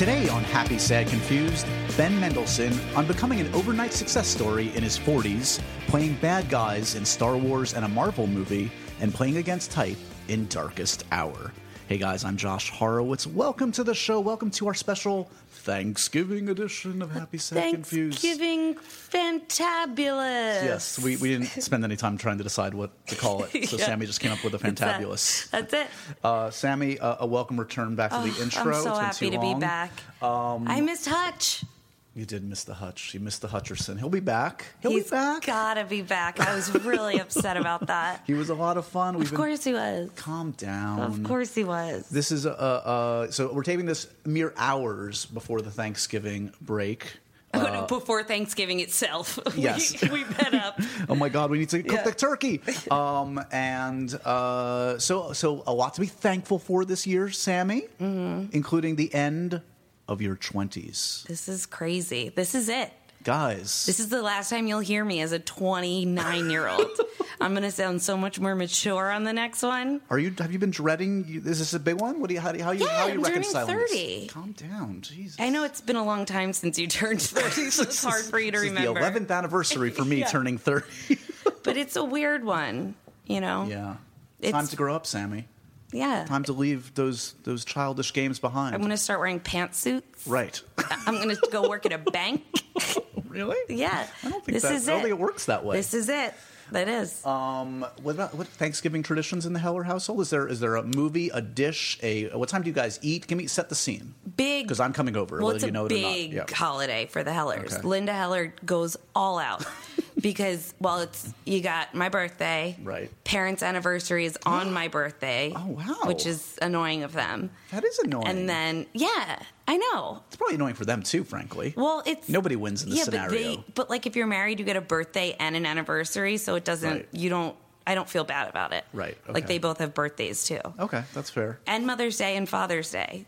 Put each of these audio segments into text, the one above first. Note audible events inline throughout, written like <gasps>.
Today on Happy, Sad, Confused, Ben Mendelsohn on becoming an overnight success story in his 40s, playing bad guys in Star Wars and a Marvel movie, and playing against type in Darkest Hour. Hey guys, I'm Josh Horowitz. Welcome to the show. Welcome to our special Thanksgiving edition of Happy, Sad, Confused. Thanksgiving fantabulous. Yes, we, we didn't spend any time trying to decide what to call it, so <laughs> Yeah. Sammy just came up with a fantabulous. That's it. Uh, Sammy, uh, a welcome return back to the Oh, intro. I'm so happy to be long. Um, back. I missed Hutch. You did miss the Hutch. You missed the Hutcherson. He'll be back. He'll He's be back. gotta be back. I was really upset about that. <laughs> He was a lot of fun. We've Of course he was. been calm down. Of course he was. This is uh, uh, so we're taping this mere hours before the Thanksgiving break. <laughs> Before Thanksgiving itself. <laughs> We- Yes. we, met up. Oh my God, we need to cook Yeah. the turkey. Um, and uh, so, so a lot to be thankful for this year, Sammy, Mm-hmm. including the end of your twenties, This is crazy. This is it. guys. This is the last time you'll hear me as a 29 year old. <laughs> I'm going to sound so much more mature on the next one. Are you? Have you been dreading? you- Is this a big one? What do you? How do you? How, you, Yeah, how are you I'm turning reconciling 30. this? Calm down, Jesus. I know it's been a long time since you turned 30, so <laughs> it's hard for you to This is remember. the eleventh anniversary for me <laughs> Yeah. turning thirty. But it's a weird one, you know? yeah, It's- time to grow up, Sammy. Yeah. Time to leave those those childish games behind. I'm going to start wearing pantsuits. right. <laughs> I'm going to go work at a bank. <laughs> really? Yeah. I don't think this that. is I don't it. think it works that way. This is it. That is. Um, what about what Thanksgiving traditions in the Heller household? Is there is there a movie, a dish, a what time do you guys eat? Give me set the scene big. because I'm coming over. Well, whether it's you a know it big or not. Yeah. holiday for the Hellers. Okay. Linda Heller goes all out <laughs> because, well, it's you got my birthday. Right. Parents' anniversary is on my birthday. <gasps> Oh, wow. Which is annoying of them. That is annoying. And then, yeah, I know. it's probably annoying for them too, frankly. Well, it's Nobody wins in this yeah, scenario. but they, but like if you're married, you get a birthday and an anniversary, so it doesn't. Right. You don't. I don't feel bad about it. Right, Like they both have birthdays too, okay, that's fair. and Mother's Day and Father's Day.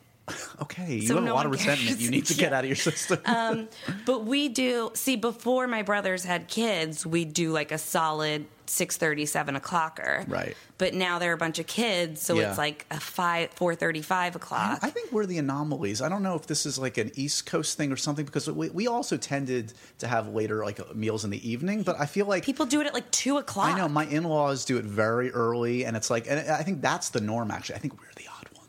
Okay, you So have a lot of resentment you need to get <laughs> Yeah. out of your system. <laughs> Um, but we do see before my brothers had kids, we do like a solid 6.30, 7 o'clocker. Right. But now there are a bunch of kids, so Yeah. it's like a 5, 4.30, 5 o'clock. I think we're the anomalies. I don't know if this is like an East Coast thing or something because we, we also tended to have later like meals in the evening. But I feel like People do it at like 2 o'clock. I know my in-laws do it very early, and it's like, and I think that's the norm. Actually, I think we're the odd ones.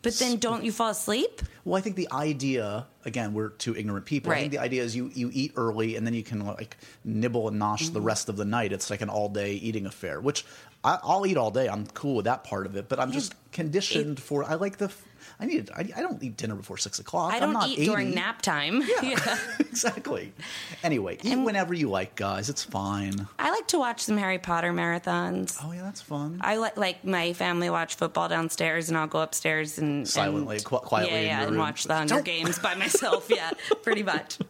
But then don't you fall asleep? well, I think the idea again, we're two ignorant people. I think the idea is you you eat early, and then you can like nibble and nosh Mm-hmm. the rest of the night. It's like an all-day eating affair, which I, I'll eat all day. I'm cool with that part of it, but I'm just conditioned for. I like the. I need. I, I don't eat dinner before six o'clock. I I'm don't not eat 80. during nap time. Yeah, <laughs> <laughs> exactly. Anyway, eat whenever you like, guys. It's fine. I like to watch some Harry Potter marathons. Oh yeah, that's fun. I like like my family watch football downstairs, and I'll go upstairs and Silently, and, qu- quietly yeah, yeah, and room. watch the Hunger Don't- Games by myself. Yeah, pretty much. <laughs>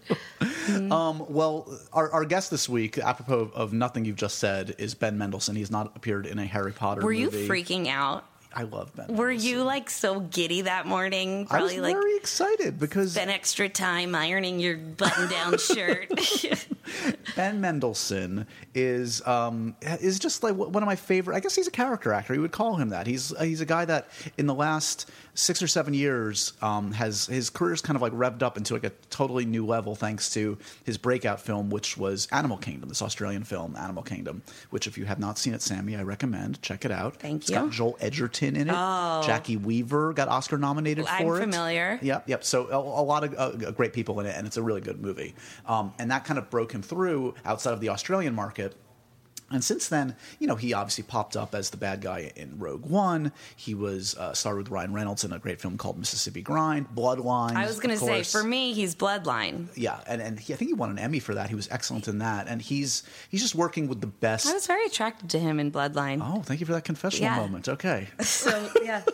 Um, well, our, our guest this week, apropos of nothing you've just said, is Ben Mendelsohn. He's not appeared in a Harry Potter Were you freaking out? I love Ben. Were Mendelsohn. you like so giddy that morning? I was Probably like very excited because spent extra time ironing your button-down <laughs> shirt. <laughs> <laughs> Ben Mendelsohn is um, is just like one of my favorite. I guess he's a character actor. You would call him that. He's he's a guy that in the last six or seven years um, has his career's kind of like revved up into like a totally new level thanks to his breakout film, which was Animal Kingdom, this Australian film, Animal Kingdom. Which, if you have not seen it, Sammy, I recommend check it out. Thank It's you. got Joel Edgerton in it. Oh. Jacki Weaver got Oscar nominated for. I'm it. familiar. Yep, yep. So a, a lot of uh, great people in it, and it's a really good movie. Um, and that kind of broke him through outside of the Australian market. And since then, you know, he obviously popped up as the bad guy in Rogue One. He was uh, starred with Ryan Reynolds in a great film called Mississippi Grind, Bloodline. I was going to say, for me, he's Bloodline. yeah, and and he, I think he won an Emmy for that. He was excellent in that, and he's he's just working with the best. I was very attracted to him in Bloodline. oh, thank you for that confessional Yeah. moment. Okay. <laughs> So yeah. <laughs>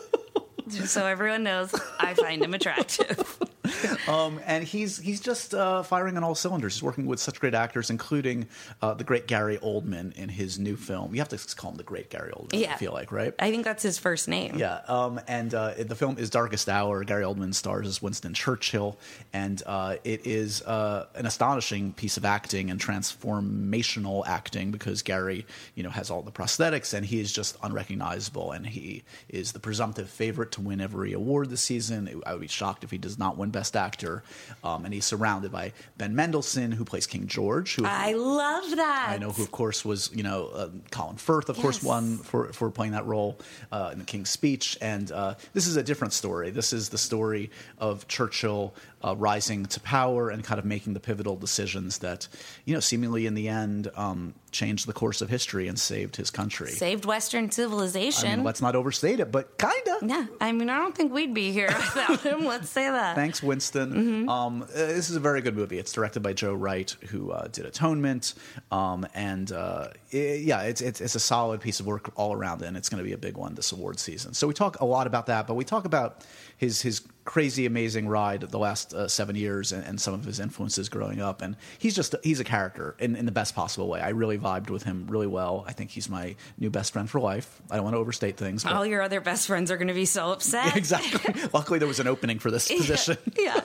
So everyone knows, I find him attractive. <laughs> <laughs> Um, and he's he's just uh, firing on all cylinders. He's working with such great actors, including uh, the great Gary Oldman in his new film. You have to call him the great Gary Oldman. Yeah. I feel like right. I think that's his first name. Yeah, um, and uh, the film is Darkest Hour. Gary Oldman stars as Winston Churchill, and uh, it is uh, an astonishing piece of acting and transformational acting because Gary, you know, has all the prosthetics and he is just unrecognizable, and he is the presumptive favorite to win every award this season. I would be shocked if he does not win Best Best Actor, um, and he's surrounded by Ben Mendelsohn, who plays King George. Who I love that. I know who, of course, was you know uh, Colin Firth, of course, won for for playing that role uh, in the King's Speech. And uh, this is a different story. This is the story of Churchill uh, rising to power and kind of making the pivotal decisions that you know seemingly in the end um, changed the course of history and saved his country. Saved Western civilization. I mean, let's not overstate it, but kinda. yeah, I mean, I don't think we'd be here <laughs> without him. Let's say that. Thanks, Winston. Mm-hmm. Um, uh, this is a very good movie. It's directed by Joe Wright, who uh, did Atonement, um, and uh, i yeah, it's, it's it's a solid piece of work all around, and it's going to be a big one this award season. So we talk a lot about that, but we talk about his his crazy, amazing ride the last uh, seven years, and, and some of his influences growing up. And he's just he's a character in, in the best possible way. I really vibed with him really well. I think he's my new best friend for life. I don't want to overstate things. But All your other best friends are going to be so upset. <laughs> exactly. <laughs> Luckily, there was an opening for this position. <laughs> yeah,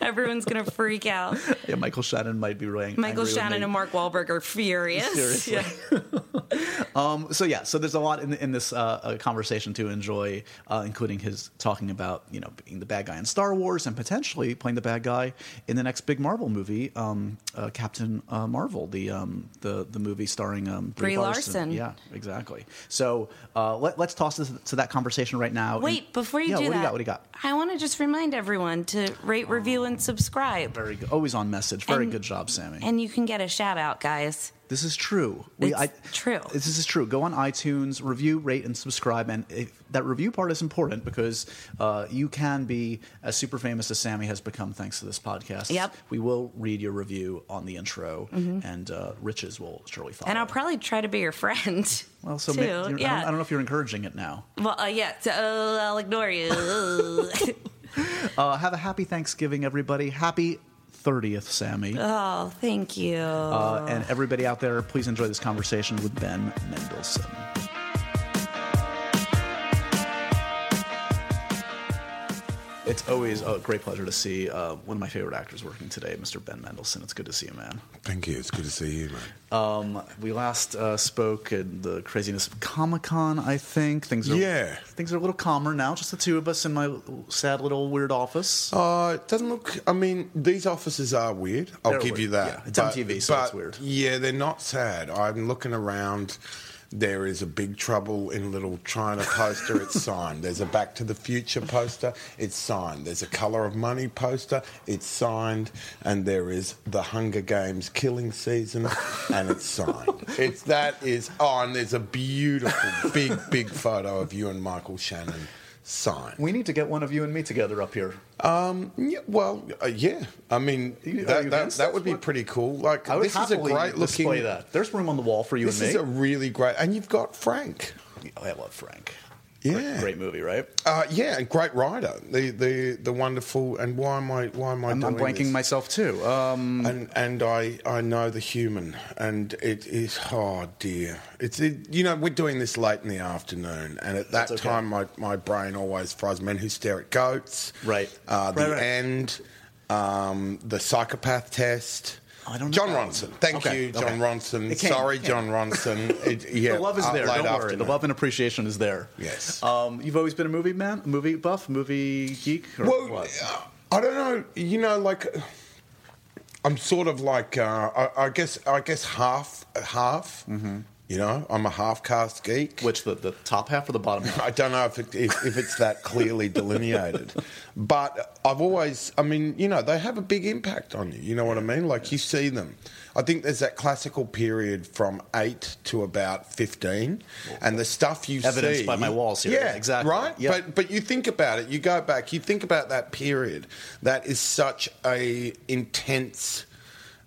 everyone's going to freak out. Yeah, Michael Shannon might be really Michael Shannon and Mark Wahlberg are furious. Seriously. Yeah. Um, so yeah, so there's a lot in, in this uh, uh, conversation to enjoy, uh, including his talking about you know being the bad guy in Star Wars and potentially playing the bad guy in the next big Marvel movie, um, uh, Captain uh, Marvel, the um, the the movie starring um, Brie Larson. Yeah, exactly. So uh, let, let's toss this to that conversation right now. Wait, before you yeah, do what that, do you got? What do you got? I want to just remind everyone to rate, review, and subscribe. Very good. Always on message. Very And- good job, Sammy. And you can get a shout out, guys. This is true. It's true. This is true. Go on iTunes, review, rate, and subscribe. And if, that review part is important because uh, you can be as super famous as Sammy has become thanks to this podcast. Yep. We will read your review on the intro, and uh, riches will surely follow. And I'll probably try to be your friend. well, so too. ma- you're- I, don't, yeah. I don't know if you're encouraging it now. Well, uh, yeah. So, uh, I'll ignore you. <laughs> Uh, have a happy Thanksgiving, everybody. Happy 30th, Sammy. oh, thank you. Uh, and everybody out there, please enjoy this conversation with Ben Mendelsohn. It's always a great pleasure to see uh, one of my favorite actors working today, Mr. Ben Mendelsohn. It's good to see you, man. Thank you. It's good to see you, man. Um, we last uh, spoke in the craziness of Comic Con. I think things are Yeah. things are a little calmer now. Just the two of us in my sad little weird office. Uh, it doesn't look. I mean, these offices are weird. I'll They're give weird, you that. yeah. It's MTV, so it's weird. Yeah, they're not sad. I'm looking around. There is a Big Trouble in Little China poster. It's signed. There's a Back to the Future poster. It's signed. There's a Color of Money poster. It's signed. And there is the Hunger Games killing season, and it's signed. <laughs> It's that is. Oh, and there's a beautiful big big photo of you and Michael Shannon signed. We need to get one of you and me together up here. Um, yeah, well, uh, yeah. I mean, You- that, that, that would be pretty cool. Like, this is a great looking. that. There's room on the wall for you This and is a really great, and you've got Frank. Oh, I love Frank. Yeah, Great, great movie, right? Uh, yeah, and great writer. The the the wonderful. And why am I why am I I'm, I'm blanking this? myself too. Um, and and I I know the human, and it is oh dear, it's it, you know we're doing this late in the afternoon, and at that okay. time my, my brain always fries men who stare at goats, Right. Uh, the Right, right. end, um, the psychopath test. I don't know Jon. Ronson. Thank Okay, you, Jon okay. Ronson. Sorry. Jon Ronson. <laughs> It, yeah, the love is uh, there. Don't worry. The love and appreciation is there. Yes. Um, you've always been a movie man, movie buff, movie geek, or Well, what? uh, I don't know. You know, like I'm sort of like uh, I, I guess I guess half half. Mm-hmm. You know, I'm a half caste geek. Which the, the top half or the bottom half? I don't know if, it, if, if it's that clearly <laughs> delineated, but I've always, I mean, you know, they have a big impact on you. You know what I mean? Like you see them. I think there's that classical period from eight to about fifteen, and the stuff you Evidenced see by my walls here. Yeah, Exactly. Right, Yeah. but but you think about it. You go back. You think about that period. That is such a intense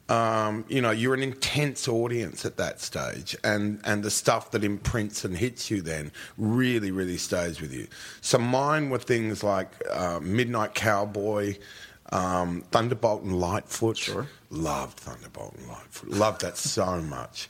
um, you know, you're an intense audience at that stage, and, and the stuff that imprints and hits you then really, really stays with you. So mine were things like uh, Midnight Cowboy, um, Thunderbolt and Lightfoot. Sure. Loved Thunderbolt and Lightfoot. Loved that so much.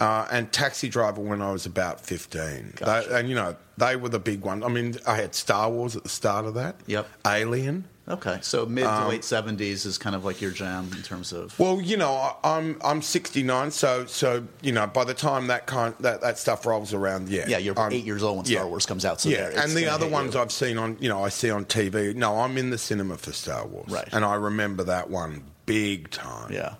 uh, and Taxi Driver when I was about 15. Gotcha. They, and, you know, they were the big ones. I mean, I had Star Wars at the start of that. Yep. Alien. Okay, so mid to um, late seventies is kind of like your jam in terms of. Well, you know, I- I'm I'm 69, so so you know, by the time that kind that, that stuff rolls around, yeah, Yeah, you're I'm- eight years old when Star Wars comes out, so yeah, and the other ones you. I've seen on, you know, I see on TV. No, I'm in the cinema for Star Wars, Right. And I remember that one big time. Yeah.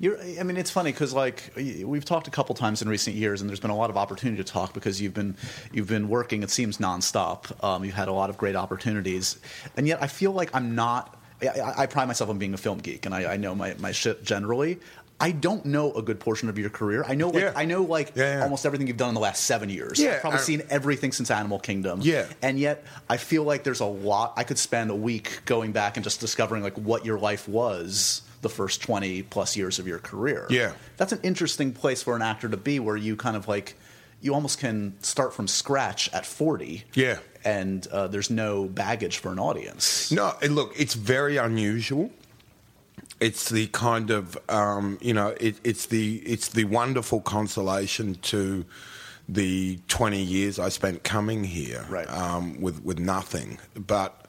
You're, I mean, it's funny because like we've talked a couple times in recent years, and there's been a lot of opportunity to talk because you've been you've been working. It seems nonstop. Um, you've had a lot of great opportunities, and yet I feel like I'm not. I, I pride myself on being a film geek, and I, I know my, my shit generally. I don't know a good portion of your career. I know, like, Yeah. I know, like Yeah, yeah. almost everything you've done in the last seven years. Yeah, I've probably I- seen everything since Animal Kingdom. Yeah. and yet I feel like there's a lot. I could spend a week going back and just discovering like what your life was the first 20 plus years of your career. Yeah. That's an interesting place for an actor to be where you kind of like, you almost can start from scratch at 40. Yeah. And uh, there's no baggage for an audience. No, and look, it's very unusual. It's the kind of um, you know, it, it's the it's the wonderful consolation to the twenty years I spent coming here, Right. Um, with with nothing, but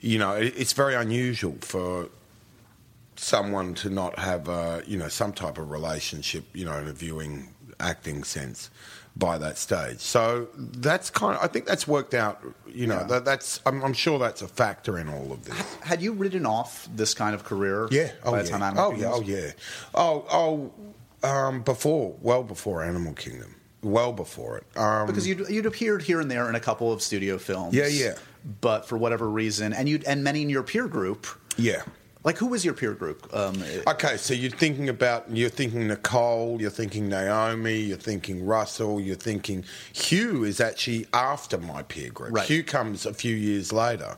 you know, it, it's very unusual for someone to not have a, you know some type of relationship, you know, in a viewing acting sense by that stage. So that's kind of I think that's worked out. You know, Yeah. that, that's I'm, I'm sure that's a factor in all of this. Had you ridden off this kind of career Yeah. Oh by yeah. the time Animal oh yeah. Oh yeah. Oh oh. Um, before, well before Animal Kingdom, well before it. Um, Because you'd, you'd appeared here and there in a couple of studio films. Yeah, yeah. But for whatever reason, and you and many in your peer group, yeah. Like who was your peer group? Um, Okay, so you're thinking about you're thinking Nicole, you're thinking Naomi, you're thinking Russell, you're thinking Hugh is actually after my peer group. Right. Hugh comes a few years later.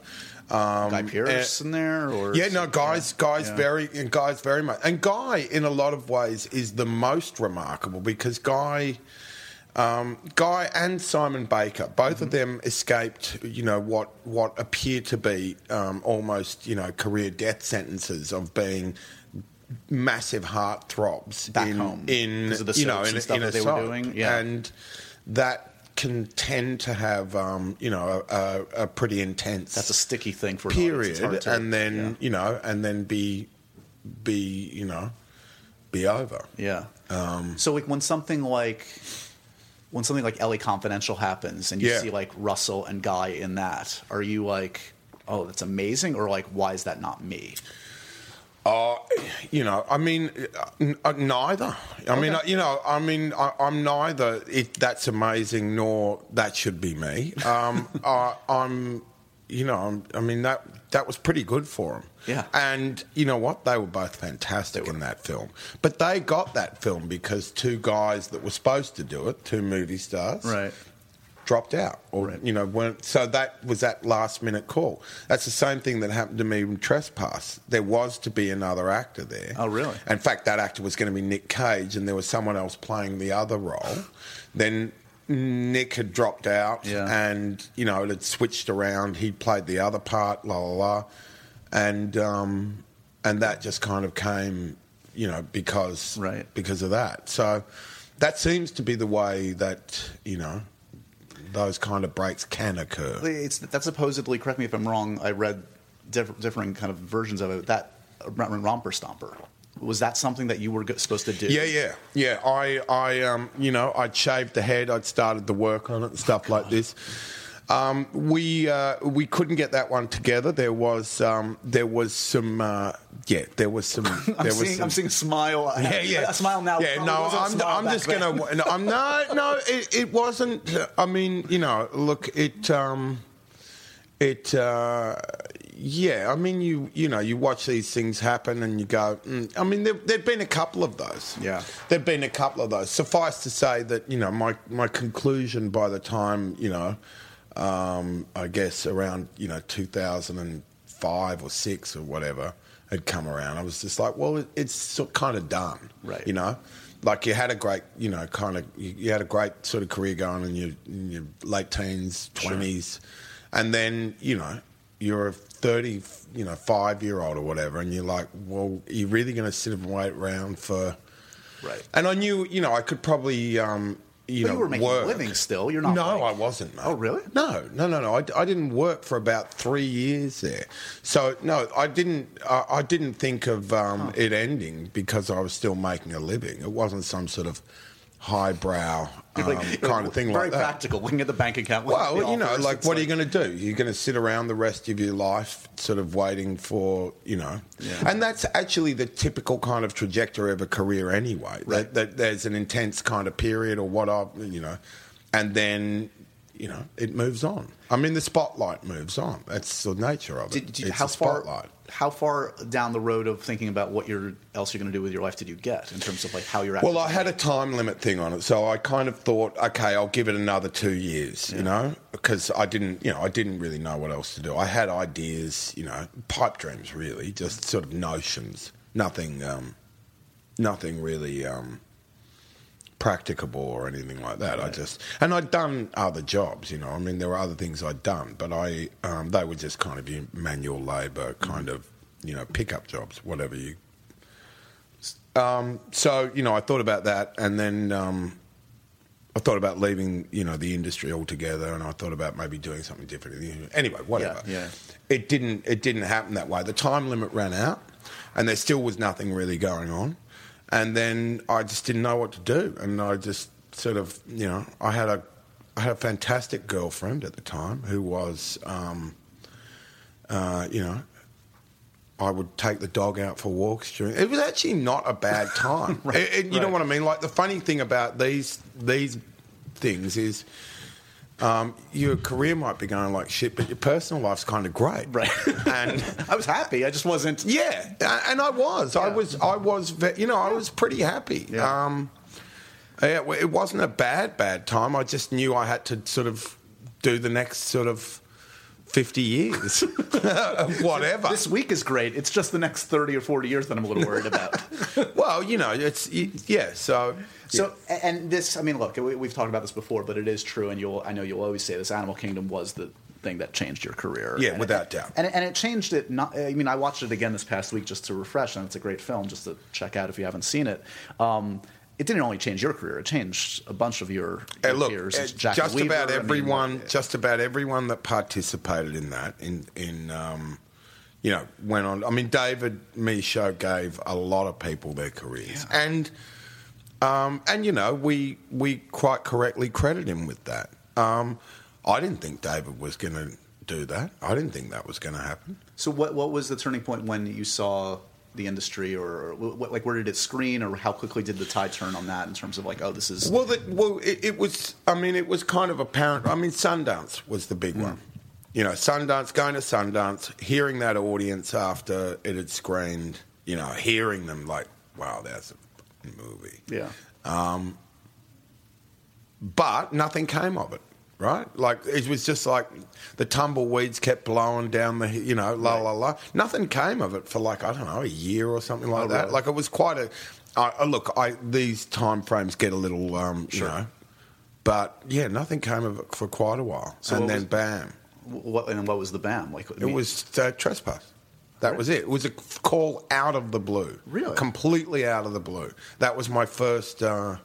Um, Guy Pearce and- in there, or yeah, no, guys, guys, Yeah. very, and guys, very much, and Guy, in a lot of ways, is the most remarkable because Guy, um, Guy and Simon Baker, both Mm-hmm. of them escaped, you know, what what appear to be um, almost, you know, career death sentences of being massive heart throbs Back in, home, in the you know in, stuff in that they were doing, yeah. and that can tend to have um, you know a, a, pretty intense That's a sticky thing for an period, hard to- and then yeah. you know, and then be be you know be over. Yeah. Um, so like when something like when something like L.A. Confidential happens and you Yeah. see like Russell and Guy in that, are you like, oh, that's amazing, or like, why is that not me? Uh, you know, I mean, uh, n- uh, neither. I mean, uh, you know, I mean, I, I'm neither. It, that's amazing, nor that should be me. Um, <laughs> I, I'm, you know, I'm, I mean that that was pretty good for them. Yeah. And you know what? They were both fantastic in that film. But they got that film because two guys that were supposed to do it, two movie stars, right. dropped out or Right. you know weren't so that was that last minute call that's the same thing that happened to me in trespass there was to be another actor there Oh, really? in fact that actor was going to be nick cage and there was someone else playing the other role then nick had dropped out Yeah. and you know it had switched around he played the other part la la la and um and that just kind of came you know because Right. because of that so that seems to be the way that you know those kind of breaks can occur. It's that's supposedly. Correct me if I'm wrong. I read diff- different kind of versions of it. That romper stomper was that something that you were supposed to do? Yeah, yeah, yeah. I, I, um, you know, I'd shaved the head. I'd started the work on it and stuff like this. Um, we uh, we couldn't get that one together. There was um, there was some uh, yeah there was some <laughs> I'm was seeing, some, I'm seeing a smile. yeah, <laughs> yeah. a smile now. Yeah, no, I'm, I'm just then. gonna. No, I'm no, no. It, it wasn't. I mean, you know, look, it, um, it, uh, yeah. I mean, you, you know, you watch these things happen and you go. Mm. I mean, there, there'd been a couple of those. Yeah. there'd been a couple of those. Suffice to say that you know, my my conclusion by the time you know, um, I guess around you know 2005 or six or whatever had come around, I was just like, well, it, it's sort kind of done, Right. You know, like you had a great, you know, kind of, you, had a great sort of career going in your, in your late teens, twenties, and then you know you're a thirty, you know, five year old or whatever, and you're like, well, are you really going to sit and wait around for? Right. And I knew, you know, I could probably, um, you But know, you were making work. a living still. You're not. No, like- I wasn't. Mate. Oh, really? No, no, no, no. I, I didn't work for about three years there. So no, I didn't. I, I didn't think of um, it ending because I was still making a living. It wasn't some sort of highbrow um, Like, kind of thing Very like that. practical. Looking at the bank account. Well, you know, like, what are you going to do? You're going to sit around the rest of your life, sort of waiting for, you know, Yeah. and that's actually the typical kind of trajectory of a career, anyway. Right. That, that there's an intense kind of period or what, I, you know, and then, you know, it moves on. I mean, the spotlight moves on. That's the nature of it. Did, did, it's how a far? How far down the road of thinking about what you're else you're going to do with your life did you get in terms of like how you're? Well, I had a time limit thing on it, so I kind of thought, okay, I'll give it another two years, you know, because I didn't, you know, I didn't really know what else to do. I had ideas, you know, pipe dreams, really, just sort of notions, nothing, um, nothing really um, practicable or anything like that. I just, and I'd done other jobs, you know. I mean, there were other things I'd done, but I, um, they were just kind of manual labour, kind of, you know, pickup jobs, whatever you um, so you know, I thought about that, and then um, I thought about leaving, you know, the industry altogether, and I thought about maybe doing something different. Anyway, whatever. Yeah, yeah. It didn't. It didn't happen that way. The time limit ran out, and there still was nothing really going on. And then I just didn't know what to do, and I just sort of, you know, I had a, I had a fantastic girlfriend at the time who was, um, uh, you know, I would take the dog out for walks during. It was actually not a bad <laughs> time. Right, It- it- you know what I mean? Like the funny thing about these these things is. Um, your career might be going like shit, but your personal life's kind of great, Right. <laughs> And I was happy. I just wasn't. yeah, and I was, I was, I was, you know, I was pretty happy. Yeah. Um, yeah, it wasn't a bad, bad time. I just knew I had to sort of do the next sort of fifty years, <laughs> <laughs> whatever. This week is great. It's just the next thirty or forty years that I'm a little worried about. <laughs> Well, you know, it's yeah. So So, a- and this, I mean, look, we, we've talked about this before, but it is true, and you'll, I know you'll always say this. Animal Kingdom was the thing that changed your career. Yeah, And without it, doubt. And, and it changed it. Not, I mean, I watched it again this past week just to refresh, and it's a great film. Just to check out if you haven't seen it. Um, it didn't only change your career; it changed a bunch of your, your look, peers. uh, just Weaver, about I mean, everyone, just about everyone that participated in that, in in um, you know, went on. I mean, David Michôd gave a lot of people their careers, and um, and you know, we we quite correctly credit him with that. Um, I didn't think David was going to do that. I didn't think that was going to happen. So, what what was the turning point when you saw the industry, or, or what, like where did it screen, or how quickly did the tide turn on that in terms of like, oh, this is Well, the, well, it, it was. I mean, it was kind of apparent. I mean, Sundance was the big one. Mm. You know, Sundance, going to Sundance, hearing that audience after it had screened. You know, hearing them like, "Wow, that's a movie." yeah. Um, but nothing came of it. Right? Like it was just like the tumbleweeds kept blowing down the, you know, la la la. Nothing came of it for like I don't know a year or something like Oh, that. really? Like it was quite a. I look, I these time frames get a little, um, Sure. you know, but yeah, nothing came of it for quite a while, So and then was- bam, What and what was the BAM like? it was uh, trespass. That was it. It was a call out of the blue. Really? Completely out of the blue. That was my first. Uh,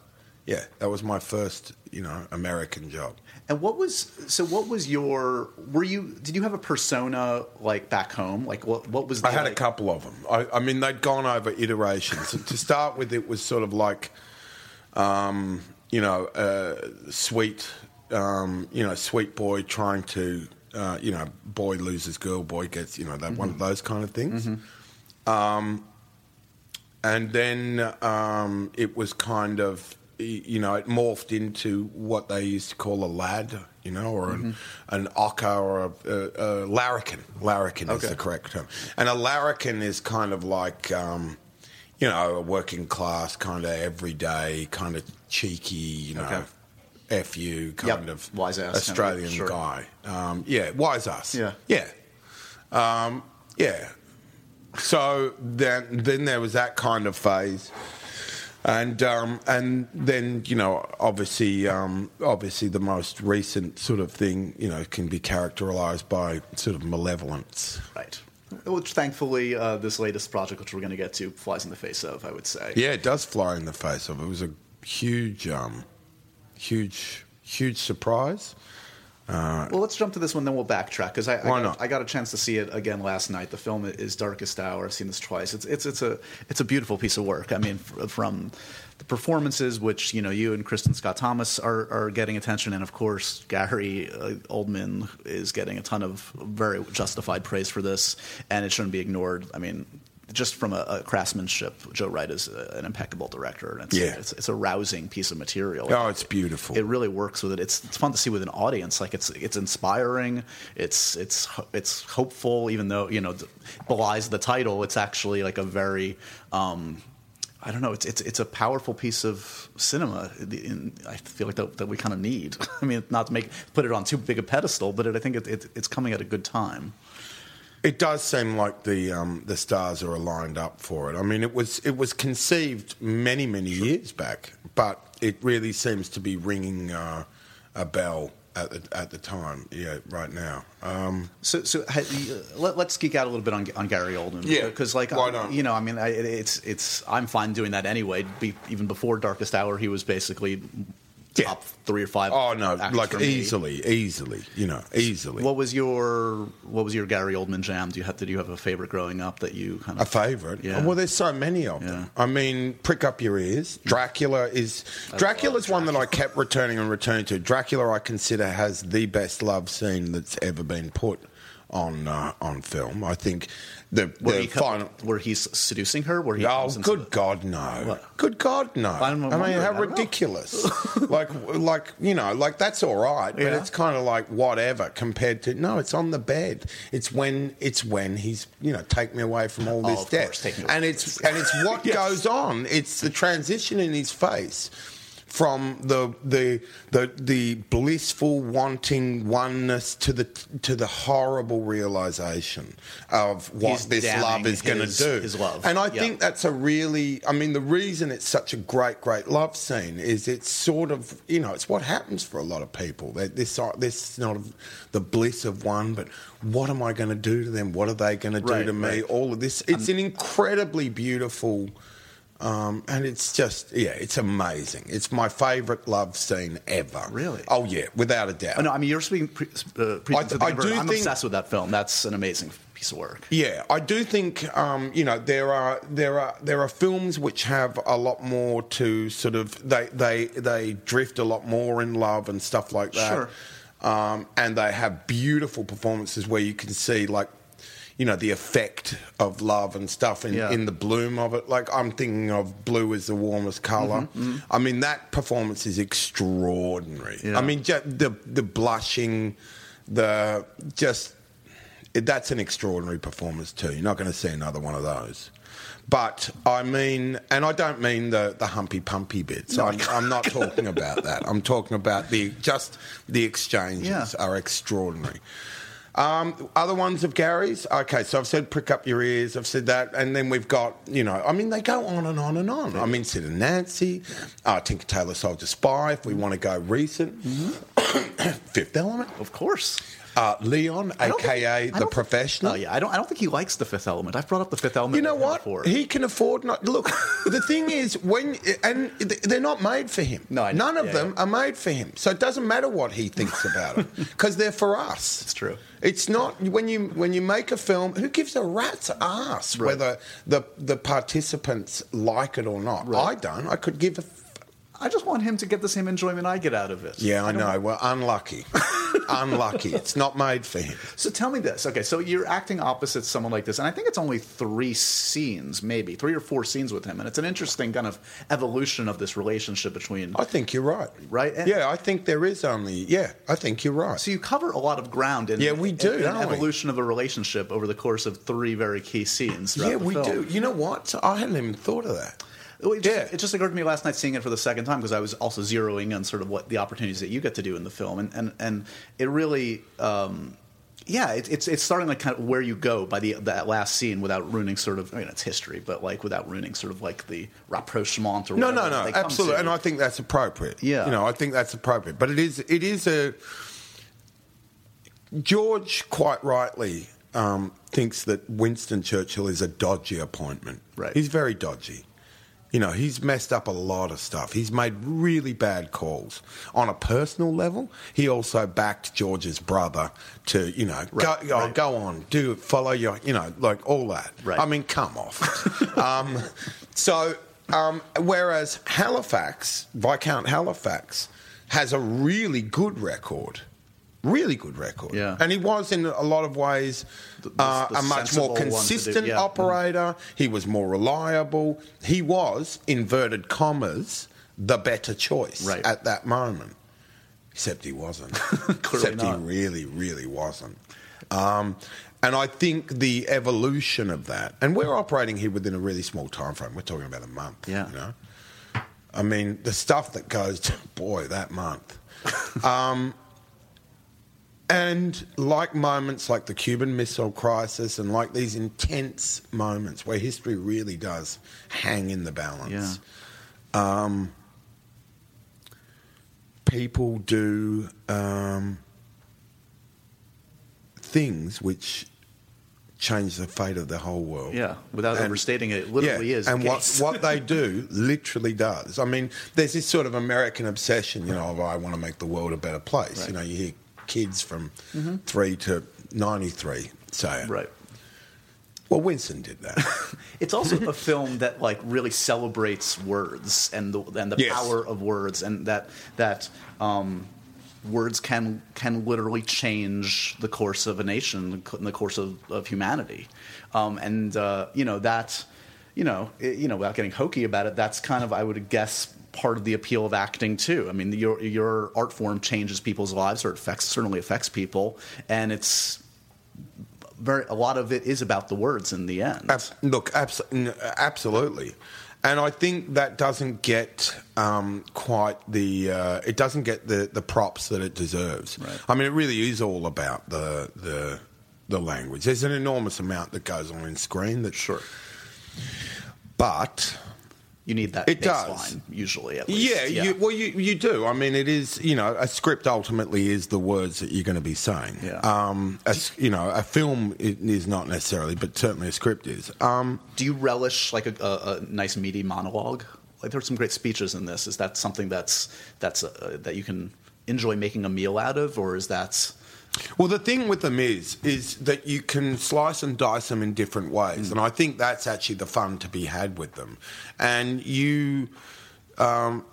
yeah, that was my first. You know, American job. And what was so? What was your? Were you? Did you have a persona like back home? Like what? What was? I the, had a couple of them. I, I mean, they'd gone over iterations. to start with, it was sort of like, um, you know, uh, sweet, um, you know, sweet boy trying to, uh, you know, boy loses girl, boy gets, you know, that one of those kind of things. Um, and then um, it was kind of, you know, it morphed into what they used to call a lad, you know, or an, an ocker or a, a, a larrikin. Larrikin is the correct term. And a larrikin is kind of like, um, you know, a working class, kind of everyday, kind of cheeky, you know, Okay. F you kind Yep. of Wise ass Australian sure. guy. Um, yeah, wise ass. Yeah. Yeah. Um, yeah. So then, then there was that kind of phase, and um, and then you know, obviously, um, obviously, the most recent sort of thing, you know, can be characterised by sort of malevolence. right. Which thankfully, uh, this latest project, which we're going to get to, flies in the face of. I would say. Yeah, it does fly in the face of. It was a huge, um, huge, huge surprise. Well, let's jump to this one, then we'll backtrack because I, I, got. I got a chance to see it again last night. The film is Darkest Hour. I've seen this twice. It's it's it's a it's a beautiful piece of work. I mean, from the performances, which you know you and Kristin Scott Thomas are, are getting attention, and of course Gary uh, Oldman is getting a ton of very justified praise for this, and it shouldn't be ignored. I mean. Just from a, a craftsmanship, Joe Wright is a, an impeccable director, and it's, Yeah. it's, it's a rousing piece of material Oh, it's beautiful. it really works with it. It's it's fun to see with an audience. Like it's it's inspiring. It's it's it's hopeful, even though you know belies the title. It's actually like a very um, I don't know. It's it's it's a powerful piece of cinema. In- I feel like that, that we kind of need. <laughs> I mean, not to make put it on too big a pedestal, but it, I think it, it, it's coming at a good time. It does seem like the um, the stars are aligned up for it. I mean, it was it was conceived many many years back, but it really seems to be ringing uh, a bell at the, at the time. Yeah, right now. Um, So, so uh, let, let's geek out a little bit on, on Gary Oldman. Yeah, because like why not? you know, I mean, I, it's it's I'm fine doing that anyway. Be, even before Darkest Hour, he was basically Yeah. top three or five. oh no, like for me. easily, easily. You know, easily. What was your what was your Gary Oldman jam? Do you have did you have a favorite growing up that you kind of A favourite? Yeah. Well, there's so many of them. I mean, prick up your ears. Dracula is Dracula's one that I kept returning and returning to. Dracula, I consider has the best love scene that's ever been put on uh, on film. I think the, where, he, final. where he's seducing her? Where he Oh, good the- God, no! What? Good God, no! I mean, how ridiculous! <laughs> like, like you know, like that's all right, but Yeah. it's kind of like whatever compared to no. It's on the bed. It's when it's when he's you know take me away from all Oh, this death, course, take me away and it's and it's what <laughs> Yes. goes on. It's the transition in his face from the the the the blissful wanting oneness to the to the horrible realization of what He's this love is going to do. his love. And I Yeah. think that's a really I mean the reason it's such a great great love scene is it's sort of you know it's what happens for a lot of people. They- This this of the bliss of one, but what am I going to do to them? What are they going to do Right, to me? right. All of this. Um, it's an incredibly beautiful. Um, and it's just, yeah, it's amazing. It's my favourite love scene ever. Really? Oh, yeah, without a doubt. Oh, no, I mean you're speaking pre, uh, preaching I- to the I do I'm think- obsessed with that film. That's an amazing piece of work. Yeah, I do think um, you know there are there are there are films which have a lot more to sort of they they they drift a lot more in love and stuff like that. Sure. Um, and they have beautiful performances where you can see like you know the effect of love and stuff in, Yeah. in the bloom of it. Like I'm thinking of Blue as the warmest color. Mm-hmm, I mean that performance is extraordinary. Yeah. I mean the the blushing, the just it- that's an extraordinary performance too. You're not going to see another one of those. But I mean, and I don't mean the, the humpy pumpy bits. I'm, I'm not talking about that. I'm talking about the just the exchanges Yeah. are extraordinary. Um, other ones of Gary's, okay. So I've said prick up your ears. I've said that, and then we've got you know. I mean, they go on and on and on. I mean, Sid and Nancy, uh, Tinker Tailor Soldier Spy. If we want to go recent, <coughs> Fifth Element. Of course. Uh, Leon, think- aka the don't think- professional. Oh yeah, I don't. I don't think he likes the Fifth Element. I've brought up the Fifth Element. You know what? Before. He can afford not. Look, <laughs> the thing is, when and they're not made for him. No, none of Yeah, them yeah. are made for him. So it doesn't matter what he thinks about it <laughs> because they're for us. It's true. It's not when you when you make a film. Who gives a rat's ass Right. whether the the participants like it or not? Right. I don't. I could give a. I just want him to get the same enjoyment I get out of it. yeah, I, don't- know. Well, unlucky, <laughs> unlucky. It's not made for him. So tell me this. Okay, so you're acting opposite someone like this, and I think it's only three scenes, maybe three or four scenes with him, and it's an interesting kind of evolution of this relationship between. I think you're right. Right? And- Yeah, I think there is only. Yeah, I think you're right. So you cover a lot of ground in Yeah, we do, in, in don't we? evolution of a relationship over the course of three very key scenes. Yeah, the we film. do. You know what? I hadn't even thought of that. It just, Yeah. it just occurred to me last night seeing it for the second time because I was also zeroing on sort of what the opportunities that you get to do in the film, and and, and it really. Um, yeah, it, it's it's starting like kind of where you go by the that last scene without ruining sort of I mean it's history, but like without ruining sort of like the rapprochement or No, whatever no, no, absolutely, and I think that's appropriate. Yeah. you know, I think that's appropriate. But it is, it is a. George quite rightly um, thinks that Winston Churchill is a dodgy appointment. Right. He's very dodgy. You know, he's messed up a lot of stuff. He's made really bad calls. On a personal level, he also backed George's brother to, you know, Right, go, oh, go on, do follow your, you know, like all that. Right. I mean, come off. <laughs> um, so, um, whereas Halifax, Viscount Halifax, has a really good record. Really good record. Yeah. And he was, in a lot of ways, the- uh, the a much more do, consistent yeah. operator. He was more reliable. He was, inverted commas, the better choice Right. at that moment. Except he wasn't. <laughs> Except not. he really, really wasn't. Um, and I think the evolution of that, and we're operating here within a really small time frame. We're talking about a month. Yeah. You know, I mean, the stuff that goes, <laughs> boy, that month. um, and like moments like the Cuban Missile Crisis, and like these intense moments where history really does hang in the balance. Um, people do um, things which change the fate of the whole world. Yeah, without And- overstating it, it literally yeah, is. And what, what they do <laughs> literally does. I mean, there's this sort of American obsession, you know, of I want to make the world a better place. Right. You know, you hear kids from three to 93 say it. right. Well, Winston did that. <laughs> It's also a film that like really celebrates words and the and the Yes. power of words and that that um, words can can literally change the course of a nation and the course of, of humanity, um, and uh, you know that you know it, you know without getting hokey about it, that's kind of I would guess part of the appeal of acting too. I mean, your your art form changes people's lives or it affects certainly affects people, and it's very a lot of it is about the words in the end. Look, abs- absolutely. And I think that doesn't get um, quite the uh, it doesn't get the, the props that it deserves. Right. I mean, it really is all about the the the language. There's an enormous amount that goes on in screen. That Sure. but You need that It does. baseline, usually, at least. yeah, You, well, you you do. I mean, it is you know a script ultimately is the words that you're going to be saying. Yeah. Um, a you know, a film is not necessarily, but certainly a script is. Um, Do you relish like a, a, a nice meaty monologue? Like there's some great speeches in this. Is that something that's that's uh, that you can enjoy making a meal out of, or is that Well, the thing with them is, is that you can slice and dice them in different ways, and I think that's actually the fun to be had with them. And you, um,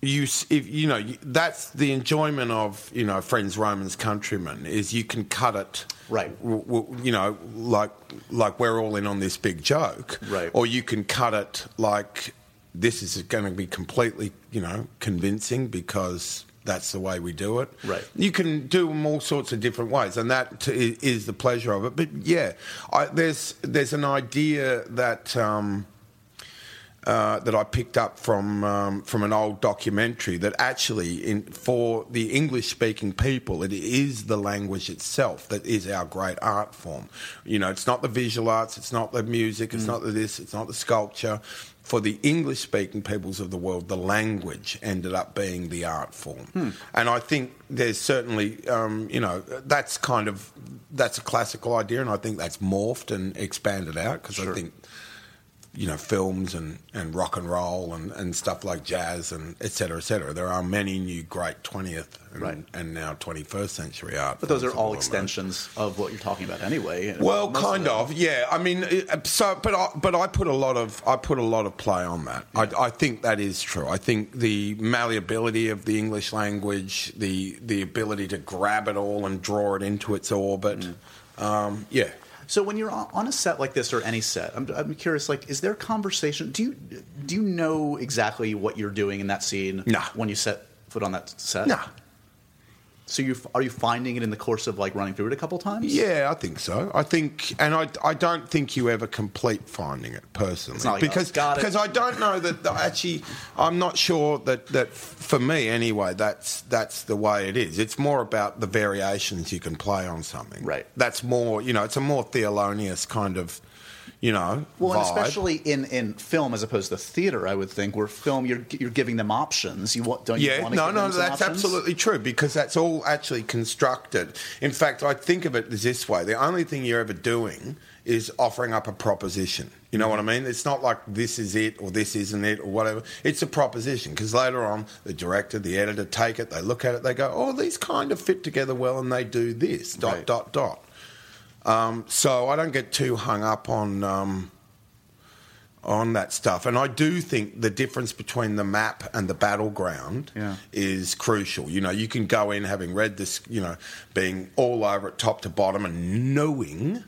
you, if you know, that's the enjoyment of you know, friends, Romans, countrymen, is you can cut it. Right. you know, like like we're all in on this big joke, Right. Or you can cut it like this is going to be completely, you know, convincing because that's the way we do it, Right. you can do them all sorts of different ways, and that is the pleasure of it. But yeah, I, there's there's an idea that. Um, uh, that I picked up from um, from an old documentary that actually, in, for the English speaking people, it is the language itself that is our great art form. You know, it's not the visual arts, it's not the music, it's not the this, it's not the sculpture. For the English speaking peoples of the world, the language ended up being the art form, and I think there's certainly, um, you know, that's kind of that's a classical idea, and I think that's morphed and expanded out because I think you know, films and, and rock and roll and, and stuff like jazz and et cetera, et cetera. There are many new great 20th and, Right. and now 21st century art. But those are all extensions of what you're talking about anyway. Well, kind them. of, yeah. I mean, so, but I, but I put a lot of I put a lot of play on that. I, I think that is true. I think the malleability of the English language, the the ability to grab it all and draw it into its orbit, Mm. um, yeah. So when you're on a set like this or any set, I'm, I'm curious. Like, is there conversation? Do you do you know exactly what you're doing in that scene? Nah. When you set foot on that set. Nah. So you are you finding it in the course of like running through it a couple times? Yeah, I think so. I think, and I, I don't think you ever complete finding it personally like, because oh, because I don't know that that actually I'm not sure that that for me anyway that's that's the way it is. It's more about the variations you can play on something. Right. That's more you know it's a more Thelonious kind of you know, Well, and especially in, in film as opposed to theater, I would think. Where film, you're you're giving them options. You want don't you Yeah, want to no, no, that's options? absolutely true because that's all actually constructed. In fact, I think of it as this way: the only thing you're ever doing is offering up a proposition. You know what I mean? It's not like this is it or this isn't it or whatever. It's a proposition because later on, the director, the editor take it, they look at it, they go, "Oh, these kind of fit together well, and they do this." Dot Right. dot dot. Um, so I don't get too hung up on. Um, on that stuff. And I do think the difference between the map and the battleground Yeah. is crucial. You know, you can go in having read this, you know, being all over it top to bottom and knowing,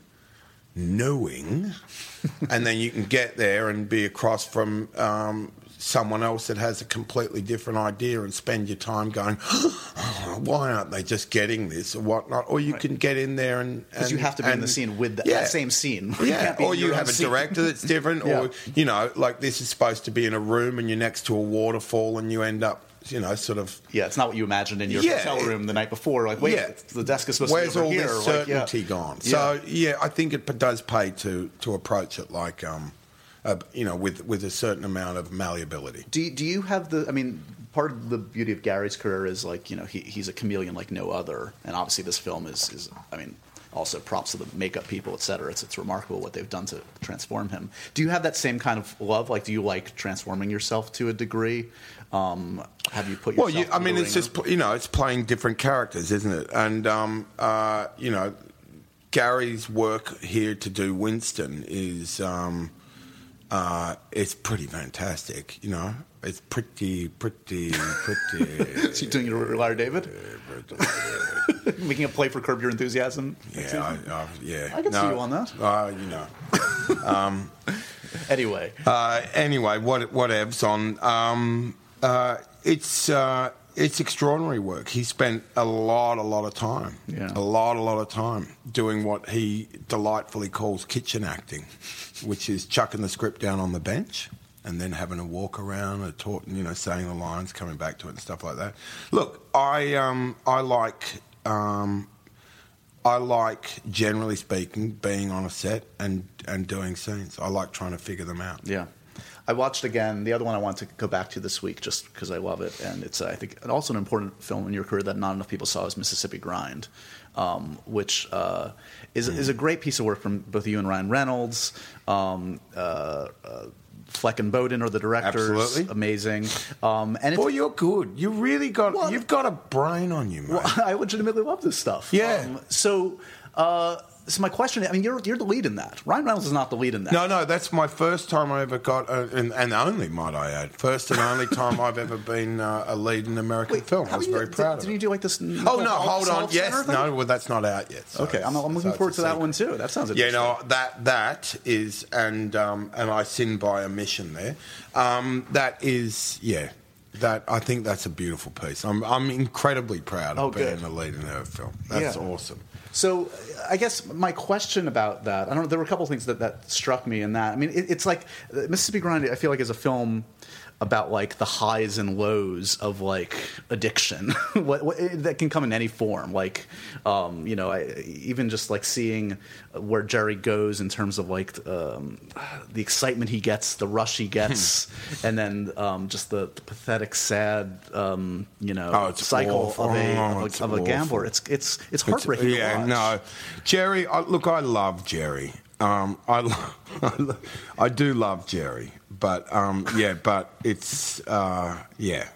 knowing, <laughs> and then you can get there and be across from um, someone else that has a completely different idea and spend your time going, <gasps> why aren't they just getting this or whatnot? Or you can get in there and. Because you have to be in the scene with that, Yeah. that same scene. <laughs> Yeah, can't be in or you have a scene. director that's different, <laughs> Yeah. or you know, like this is supposed to be in a room and you're next to a waterfall and you end up, you know, sort of. Yeah, it's not what you imagined in your Yeah, hotel room the night before. Like, wait, Yeah. the desk is supposed Where's to be over all here. this Like, yeah. certainty gone? So Yeah. yeah, I think it does pay to to approach it like, um, uh, you know, with with a certain amount of malleability. Do you, do you have the? I mean, part of the beauty of Gary's career is like you know he, he's a chameleon like no other, and obviously this film is is I mean also props to the makeup people, et cetera. It's it's remarkable what they've done to transform him. Do you have that same kind of love? Like, do you like transforming yourself to a degree? Um, have you put Well, you, I mean, it's just you know, it's playing different characters, isn't it? And um, uh, you know, Gary's work here to do Winston is um, uh, it's pretty fantastic. You know, it's pretty, pretty, pretty. <laughs> Is he doing your Larry David? <laughs> Making a play for Curb Your Enthusiasm? yeah, I, I, yeah. I can see you on that. Uh, you know. <laughs> Anyway, Uh, anyway, what whatevs on. Um, uh, it's uh, it's extraordinary work. He spent a lot, a lot of time, Yeah. a lot, a lot of time doing what he delightfully calls kitchen acting, which is chucking the script down on the bench and then having a walk around and talk, you know, saying the lines, coming back to it and stuff like that. Look, I um, I like. Um, I like, generally speaking, being on a set and, and doing scenes. I like trying to figure them out. Yeah. I watched again the other one I want to go back to this week just because I love it, and it's I think also an important film in your career that not enough people saw is Mississippi Grind, um, which uh, is is a great piece of work from both you and Ryan Reynolds. Um, uh, uh, Fleck and Bowden are the directors. Absolutely. amazing. Um, and it's, Boy, you're good. You really got. Well, you've got a brain on you, mate. well, <laughs> I legitimately love this stuff. Yeah. Um, so, uh, so my question, I mean, you're you're the lead in that. Ryan Reynolds is not the lead in that. no, no, that's my first time I ever got, uh, and, and only, might I add, first and only time I've ever been uh, a lead in an American film. I was very did- proud Did of you do like this? Oh no, hold on. Yes, no. no, well, that's not out yet. so Okay, I'm, I'm looking so forward to that secret. one too. That sounds interesting. Yeah, no, that that is, and um, and I sin by omission there. Um, that is, yeah, that I think that's a beautiful piece. I'm I'm incredibly proud of Oh, being good. a lead in a film. That's Yeah. awesome. So, I guess my question about that, I don't know, there were a couple things that, that struck me in that. I mean, it, it's like Mississippi Grind, I feel like is a film about like the highs and lows of like addiction. <laughs> What, what, that can come in any form. Like um, you know I, even just like seeing where Gerry goes in terms of like um, the excitement he gets the rush he gets and then um, just the, the pathetic sad um, you know Oh, cycle awful. of a, Oh, of it's a, of a gambler. It's it's it's It's- heartbreaking to yeah, no, Gerry. I, look, I love Gerry. Um, I lo- <laughs> I do love Gerry, but um, yeah, but it's uh, yeah,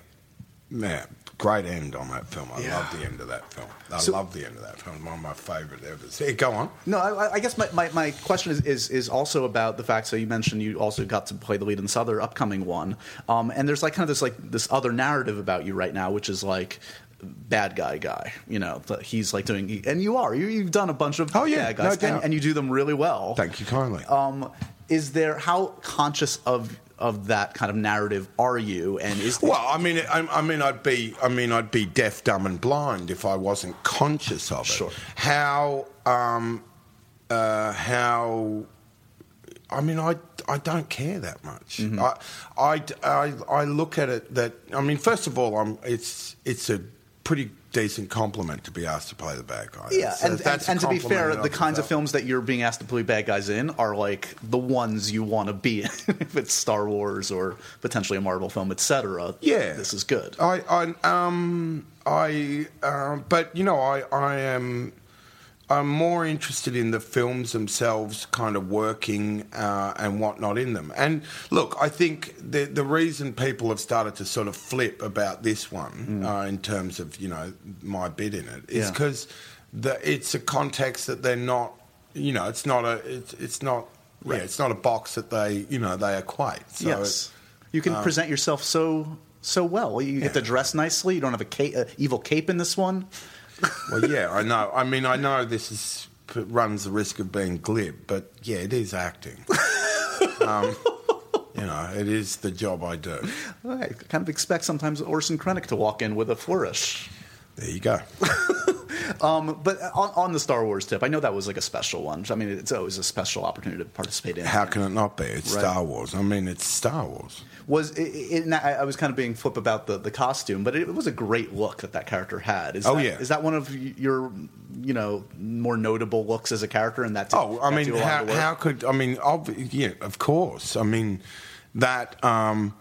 yeah. Great end on that film. I Yeah. love the end of that film. I So- love the end of that film. One of my favourite ever. Go on. No, I, I guess my, my, my question is, is is also about the fact. So you mentioned you also got to play the lead in this other upcoming one, um, and there's like kind of this like this other narrative about you right now, which is like bad guy guy. You know, he's like doing, and you are. You, you've done a bunch of Oh, yeah, bad guys, no and, and you do them really well. Thank you kindly. Um, is there how conscious of of that kind of narrative are you? And is Well, I mean, I, I mean, I'd be, I mean, I'd be deaf, dumb, and blind if I wasn't conscious of it. Sure. How, um, uh, how. I mean, I, I don't care that much. Mm-hmm. I, I, I, I look at it that I mean, first of all, I'm it's it's a pretty decent compliment to be asked to play the bad guy. Yeah, That's- and, and, that's a and to be fair, the kinds of films that you're being asked to play bad guys in are like the ones you want to be in. <laughs> if it's Star Wars or potentially a Marvel film, etc. Yeah, this is good. I, I, um, I, um, but you know, I, I am, I'm more interested in the films themselves, kind of working uh, and whatnot in them. And look, I think the the reason people have started to sort of flip about this one uh, in terms of you know my bit in it is because the it's a context that they're not, you know, it's not a, it's, it's not. Yeah, it's not a box that they, you know, they equate. So yes, you can present yourself so so well. You get to dress nicely. You don't have a ca- uh, evil cape in this one. Well, yeah, I know. I mean, I know this is runs the risk of being glib, but yeah, it is acting. <laughs> um, you know, it is the job I do. I kind of expect sometimes Orson Krennic to walk in with a flourish. There you go. <laughs> Um, but on, on the Star Wars tip, I know that was like a special one. I mean, it's always a special opportunity to participate in. How can it not be? It's Right. Star Wars. I mean, it's Star Wars. was it, it, I was kind of being flip about the, the costume, but it, was a great look that that character had. Is Oh, that, yeah. is that one of your you know more notable looks as a character? And that's Oh, I mean, do a lot how, of the work? how could I mean? Ob- yeah, of course. I mean, that. Um,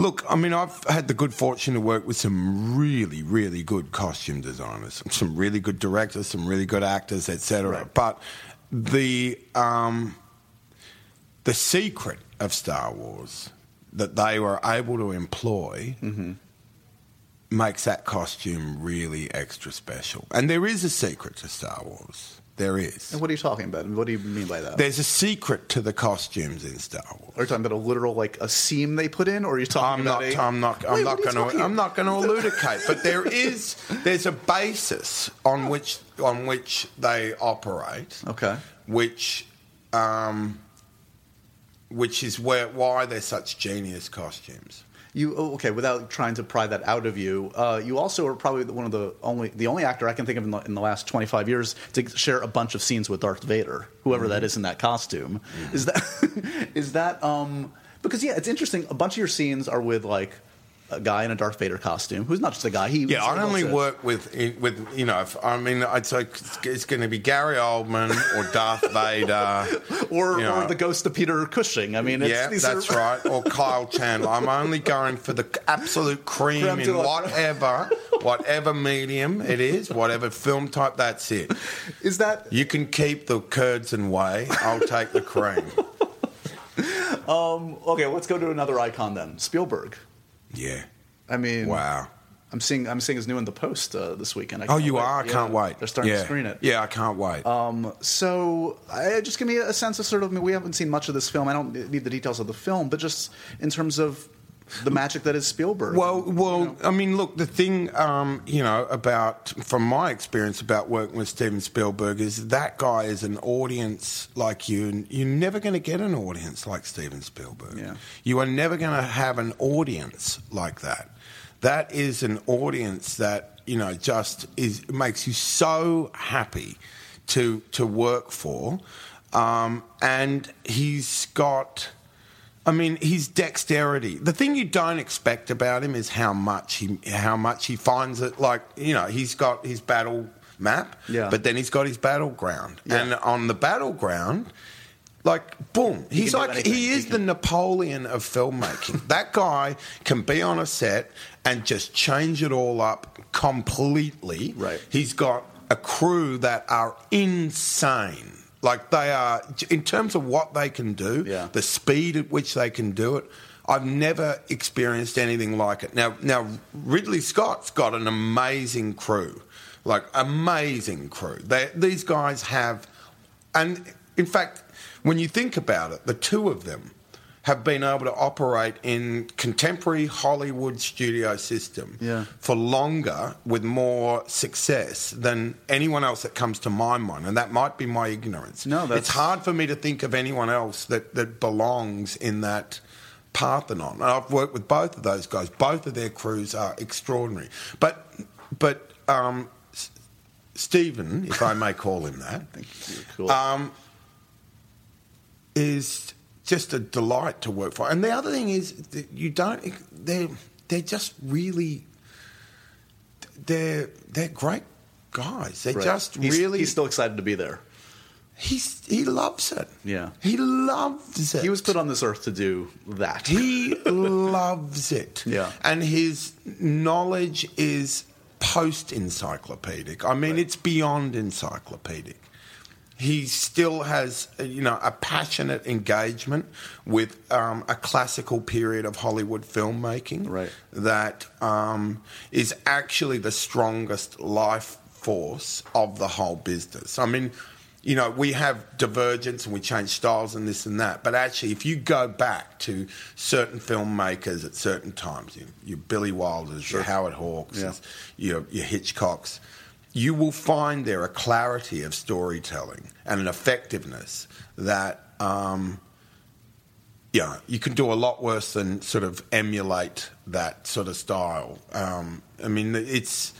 look, I mean, I've had the good fortune to work with some really, really good costume designers, some really good directors, some really good actors, etc. Right. But the um, the secret of Star Wars that they were able to employ. Mm-hmm. Makes that costume really extra special. And there is a secret to Star Wars. There is. And what are you talking about? What do you mean by that? There's a secret to the costumes in Star Wars. are you talking about a literal like a seam they put in, or are you talking I'm about not. a? I'm not. I'm Wait, not what are you going to. I'm not going to elucidate. But there <laughs> is. There's a basis on which on which they operate. Okay. Which, um, which is where why they're such genius costumes. You oh, okay? Without trying to pry that out of you, uh, you also are probably one of the only the only actor I can think of in the, in the last twenty five years to share a bunch of scenes with Darth Vader, whoever Mm-hmm. that is in that costume. Is that <laughs> is that um? Because yeah, it's interesting. A bunch of your scenes are with like a guy in a Darth Vader costume who's not just a guy. He Yeah, I only also- work with with you know. If, I mean, it's like it's going to be Gary Oldman or Darth <laughs> Vader or you know. or the ghost of Peter Cushing. I mean, it's, yeah, that's are, <laughs> right. Or Kyle Chandler. I'm only going for the absolute cream Creme in whatever, whatever medium it is, whatever film type. That's it. Is that You can keep the curds and whey. I'll take the cream. <laughs> Um, okay? Let's go to another icon then. Spielberg. Yeah. I mean, Wow. I'm seeing I'm seeing his new in the post uh, this weekend. I Oh, you wait. are. I Yeah, can't wait. They're starting yeah. to screen it. Yeah, I can't wait. Um, so, I, just give me a sense of sort of. I mean, we haven't seen much of this film. I don't need the details of the film, but just in terms of the magic that is Spielberg. Well, well, You know? I mean, look, the thing, um, you know, about from my experience about working with Steven Spielberg is that guy is an audience like you, and you're never going to get an audience like Steven Spielberg. Yeah. You are never going to have an audience like that. That is an audience that you know just is makes you so happy to to work for, um, and he's got. I mean, his dexterity. The thing you don't expect about him is how much he how much he finds it. Like you know, he's got his battle map, Yeah. but then he's got his battleground, Yeah. and on the battleground, like boom, he's like anything. he He is the Napoleon of filmmaking. <laughs> that guy can be on a set and just change it all up completely. Right. He's got a crew that are insane. Like they are, in terms of what they can do, Yeah. the speed at which they can do it. I've never experienced anything like it. Now, now Ridley Scott's got an amazing crew, like amazing crew. They, these guys have, and in fact, when you think about it, the two of them have been able to operate in contemporary Hollywood studio system Yeah. for longer with more success than anyone else that comes to my mind, and that might be my ignorance. No, that's- it's hard for me to think of anyone else that, that belongs in that Parthenon. And I've worked with both of those guys. Both of their crews are extraordinary. But but um, S- Steven, if I may call him that, <laughs> cool. um, is just a delight to work for. And the other thing is that you don't they're they're just really they're they're great guys. They're Right. just He's- really. He's still excited to be there. he's he loves it. Yeah. he loves it. He was put on this earth to do that. He loves it. <laughs> Yeah. And his knowledge is post encyclopedic. I mean, it's beyond encyclopedic. He still has, uh, you know, a passionate engagement with um, a classical period of Hollywood filmmaking Right. that um, is actually the strongest life force of the whole business. I mean, you know, we have divergence and we change styles and this and that, but actually, if you go back to certain filmmakers at certain times, your, your Billy Wilders, your Howard Hawks, Yeah. your, your Hitchcocks, you will find there a clarity of storytelling and an effectiveness that. Um, yeah, you can do a lot worse than sort of emulate that sort of style. Um, I mean, it's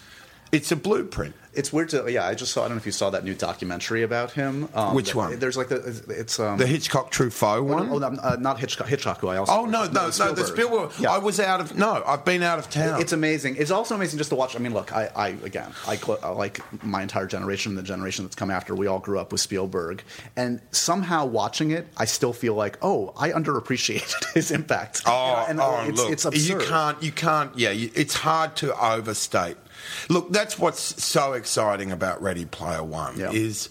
it's a blueprint. It's weird to yeah. I just saw. I don't know if you saw that new documentary about him. Um, Which one? There's like the it's um. The Hitchcock Truffaut one. oh, no, uh, not Hitchcock. Hitchcock, who I also. Oh no, no, no, the Spielberg. Yeah. I was out of no. I've been out of town. It's amazing. It's also amazing just to watch. I mean, look, I, I again, I, I like my entire generation, and the generation that's come after. We all grew up with Spielberg, and somehow watching it, I still feel like, oh, I underappreciated <laughs> his impact. Oh, and, oh, it's, look, it's absurd. you can't, you can't. Yeah, you, it's hard to overstate. Look, that's what's so exciting about Ready Player One Yeah. is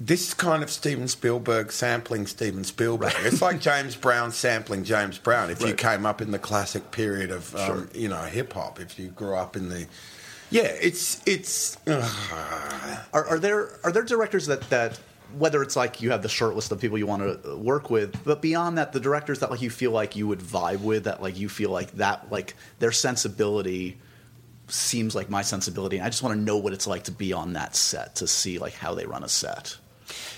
this kind of Steven Spielberg sampling Steven Spielberg. It's like James Brown sampling James Brown. If you came up in the classic period of, um, Sure. you know, hip hop, if you grew up in the, yeah, it's it's. ugh. Are, are there are there directors that that whether it's like you have the short list of people you want to work with, but beyond that, the directors that like you feel like you would vibe with, that like you feel like that like their sensibility seems like my sensibility, and I just want to know what it's like to be on that set to see like how they run a set.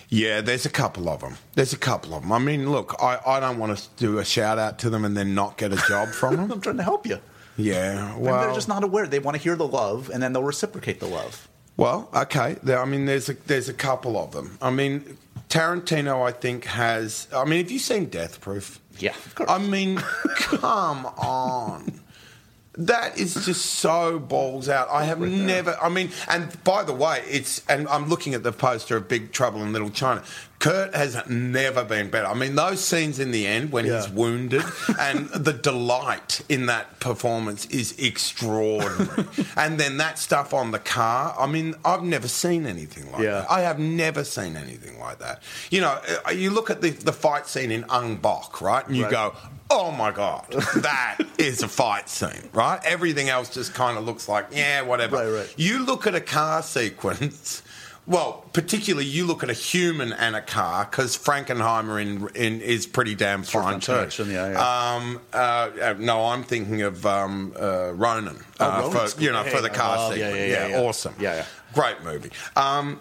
Yeah, there's a couple of them. There's a couple of them. I mean, look, I, I don't want to do a shout out to them and then not get a job from <laughs> them. I'm trying to help you. Yeah, well, they're just not aware. They want to hear the love, and then they'll reciprocate the love. Well, okay. There, I mean, there's a, there's a couple of them. I mean, Tarantino, I think has. I mean, have you seen Death Proof? Yeah, of course. I mean, <laughs> come on. That is just so balls out. I have never. I mean, and by the way, it's and I'm looking at the poster of Big Trouble in Little China. Kurt has never been better. I mean, those scenes in the end when he's wounded <laughs> and the delight in that performance is extraordinary. <laughs> and then that stuff on the car. I mean, I've never seen anything like Yeah. that. I have never seen anything like that. You know, uh, you look at the, the fight scene in Ong Bak, right? And you Right. go, oh my God, that <laughs> is a fight scene, right? Everything else just kind of looks like, yeah, whatever. Right, right. You look at a car sequence. Well, particularly you look at a human and a car because Frankenheimer in, in is pretty damn fine too. Yeah, yeah. Um, uh, uh, no, I'm thinking of um, uh, Ronin. uh, Oh, Ronin's for, you know, for the car Oh, yeah, yeah, yeah, yeah. awesome. Yeah, yeah. Great movie. Um,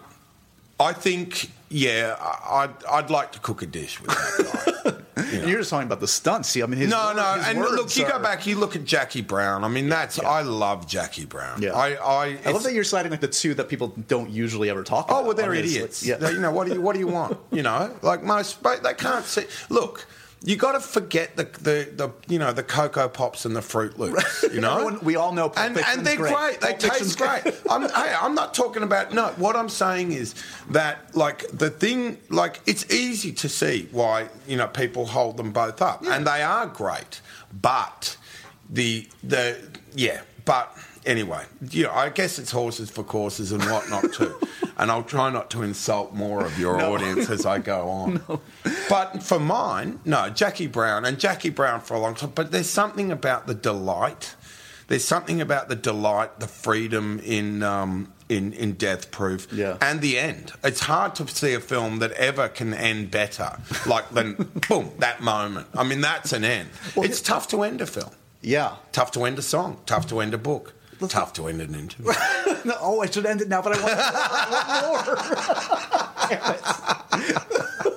I think, yeah, I'd, I'd like to cook a dish with that guy. <laughs> And <laughs> you're just talking about the stunts. See, I mean, his no, word- no, and look, you go back, you look at Jackie Brown. I mean, that's I love Jackie Brown. Yeah. I, I, I love that you're citing like the two that people don't usually ever talk oh, about. Oh well, they're like- idiots. yeah. You know what do you what do you want? You know, like most, they can't see. Look, you got to forget the, the the you know the cocoa pops and the Froot Loops. You know, <laughs> Everyone- we all know and and they're great. great. They taste great. I'm, hey, I'm not talking about no. What I'm saying is that like the thing, like it's easy to see why you know people hold them both up, and they are great. But the the yeah, but anyway, you know, I guess it's horses for courses and whatnot too. <laughs> and I'll try not to insult more of your audience as I go on. <laughs> But for mine, no, Jackie Brown and Jackie Brown for a long time. But there's something about the delight. There's something about the delight, the freedom in um, in in Death Proof, Yeah. and the end. It's hard to see a film that ever can end better, like than <laughs> boom that moment. I mean, that's an end. it's tough to end a film. yeah. Tough to end a song. Tough to end a book. Let's- tough to end an interview. <laughs> No, oh, I should end it now, but I want, I want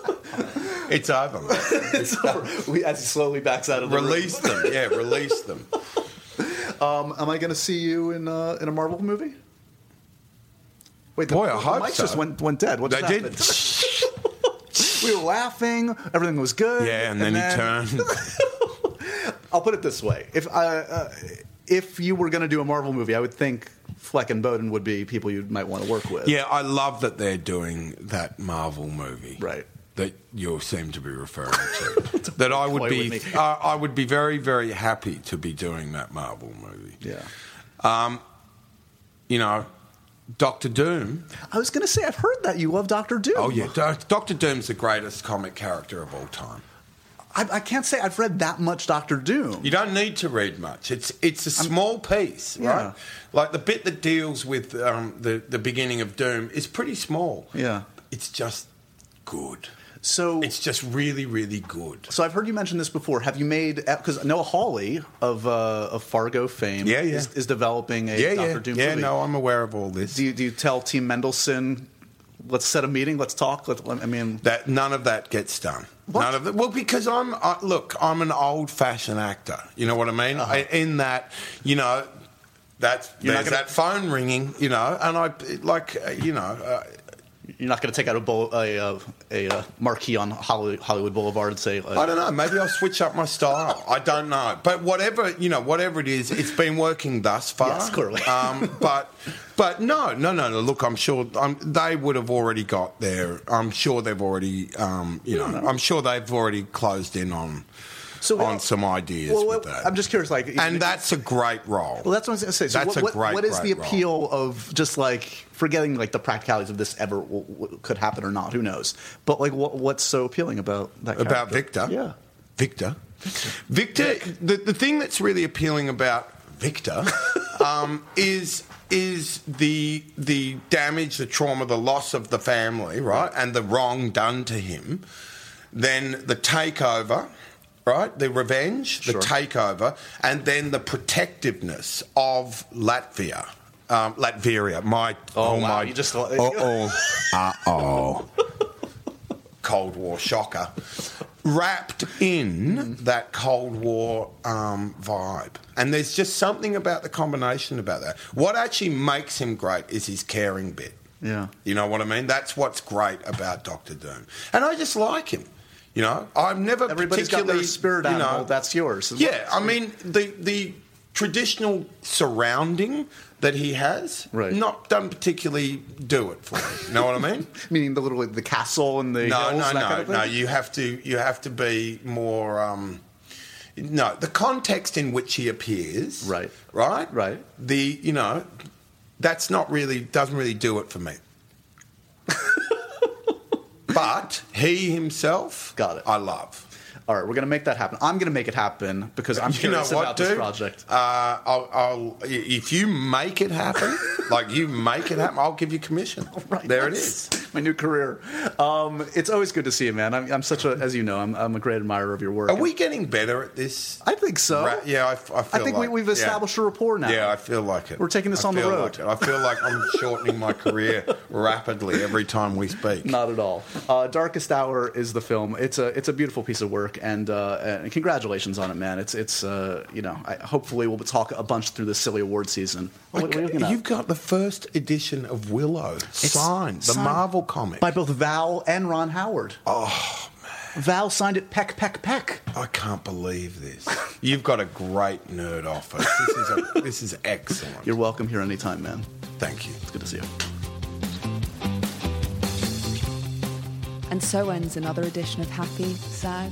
more. <laughs> it's over. <laughs> it's over. We, as he slowly backs out of the room. Release them. Yeah, release them. Um, am I going to see you in uh, in a Marvel movie? Wait, the, Boy, I the hope mics so. just went went dead. What They just did. happened? we were laughing. Everything was good. Yeah, and then he turned. I'll put it this way: if I, uh, if you were going to do a Marvel movie, I would think Fleck and Bowden would be people you might want to work with. Yeah, I love that they're doing that Marvel movie. Right. That you seem to be referring to. <laughs> that I would be, uh, I would be very, very happy to be doing that Marvel movie. Yeah. Um, You know, Doctor Doom. I was going to say, I've heard that you love Doctor Doom. Oh yeah, Do- Doctor Doom's the greatest comic character of all time. I, I can't say I've read that much Doctor Doom. You don't need to read much. It's it's a small piece, Yeah. right? Like the bit that deals with um, the the beginning of Doom is pretty small. Yeah. It's just good. So, It's just really, really good. so I've heard you mention this before. Have you made because Noah Hawley of uh, of Fargo fame Yeah, yeah. Is, is developing a Yeah, Doctor yeah, Doom yeah. movie. No, I'm aware of all this. Do you, do you tell Team Mendelsohn, let's set a meeting, let's talk? Let, I mean, that none of that gets done. What? None of that. Well, because I'm I, look, I'm an old-fashioned actor. You know what I mean? I, in that, you know, that Uh-huh. Gonna- that phone ringing. You know, and I like, uh, you know. Uh, you're not going to take out a, bull, a, a, a, uh marquee on Hollywood, Hollywood Boulevard and say, uh, I don't know. Maybe I'll switch up my style. I don't know. But whatever you know, whatever it is, it's been working thus far. Yes, clearly. Um, but but no, no, no, no. Look, I'm sure um, they would have already got there. I'm sure they've already, um, you know, I'm sure they've already closed in on So, on uh, some ideas well, with that. I'm just curious, like, and that's a great role. Well, that's what I was going to say. So That's what, a great, what is the great appeal of just like forgetting like the practicalities of this ever w- w- could happen or not? Who knows? But like, what, what's so appealing about that? about? Victor. Yeah. Victor. Victor. The, the thing that's really appealing about Victor <laughs> um, is is the the damage, the trauma, the loss of the family, right, and the wrong done to him. Then the takeover. Right, the revenge, the Sure. takeover, and then the protectiveness of Latvia, um, Latveria. My Oh, oh, wow, my, you just- uh oh, uh oh. Cold War shocker, wrapped in that Cold War um, vibe. And there's just something about the combination about that. What actually makes him great is his caring bit. Yeah. You know what I mean? That's what's great about Doctor Doom. And I just like him. You know, I've never Everybody's got particularly their spirit you animal. know, that's yours. yeah, I mean the the traditional surrounding that he has, Right. not doesn't particularly do it for me. You know what I mean? <laughs> Meaning the little the castle and the no, hills, no, no, kind of no. You have to you have to be more. Um, no, the context in which he appears, Right. right, Right. The you know, that's not really doesn't really do it for me. <laughs> but he himself, Got it. I love. All right, we're gonna make that happen. I'm gonna make it happen because I'm <laughs> You curious what, about dude? this project. Uh, I'll, I'll, if you make it happen, <laughs> like you make it happen, I'll give you commission. Right, there it is. My new career. Um, it's always good to see you, man. I'm, I'm such a, as you know, I'm, I'm a great admirer of your work. Are we getting better at this? I think so. Ra- yeah, I, I feel I think we, like- we've yeah. established a rapport now. Yeah, I feel like it. We're taking this I on the road. like. I feel like I'm <laughs> shortening my career rapidly every time we speak. Not at all. Uh, Darkest Hour is the film. It's a it's a beautiful piece of work, and, uh, and congratulations on it, man. It's it's uh, you know I, hopefully we'll talk a bunch through this silly award season. What- what you looking at? You've got the first edition of Willow signed, the signed Marvel comic. by both Val and Ron Howard. oh man, Val signed it peck peck peck. I can't believe this. You've got a great nerd office. This is a, <laughs> this is excellent. You're welcome here anytime, man. Thank you. It's good to see you. And so ends another edition of Happy, Sad,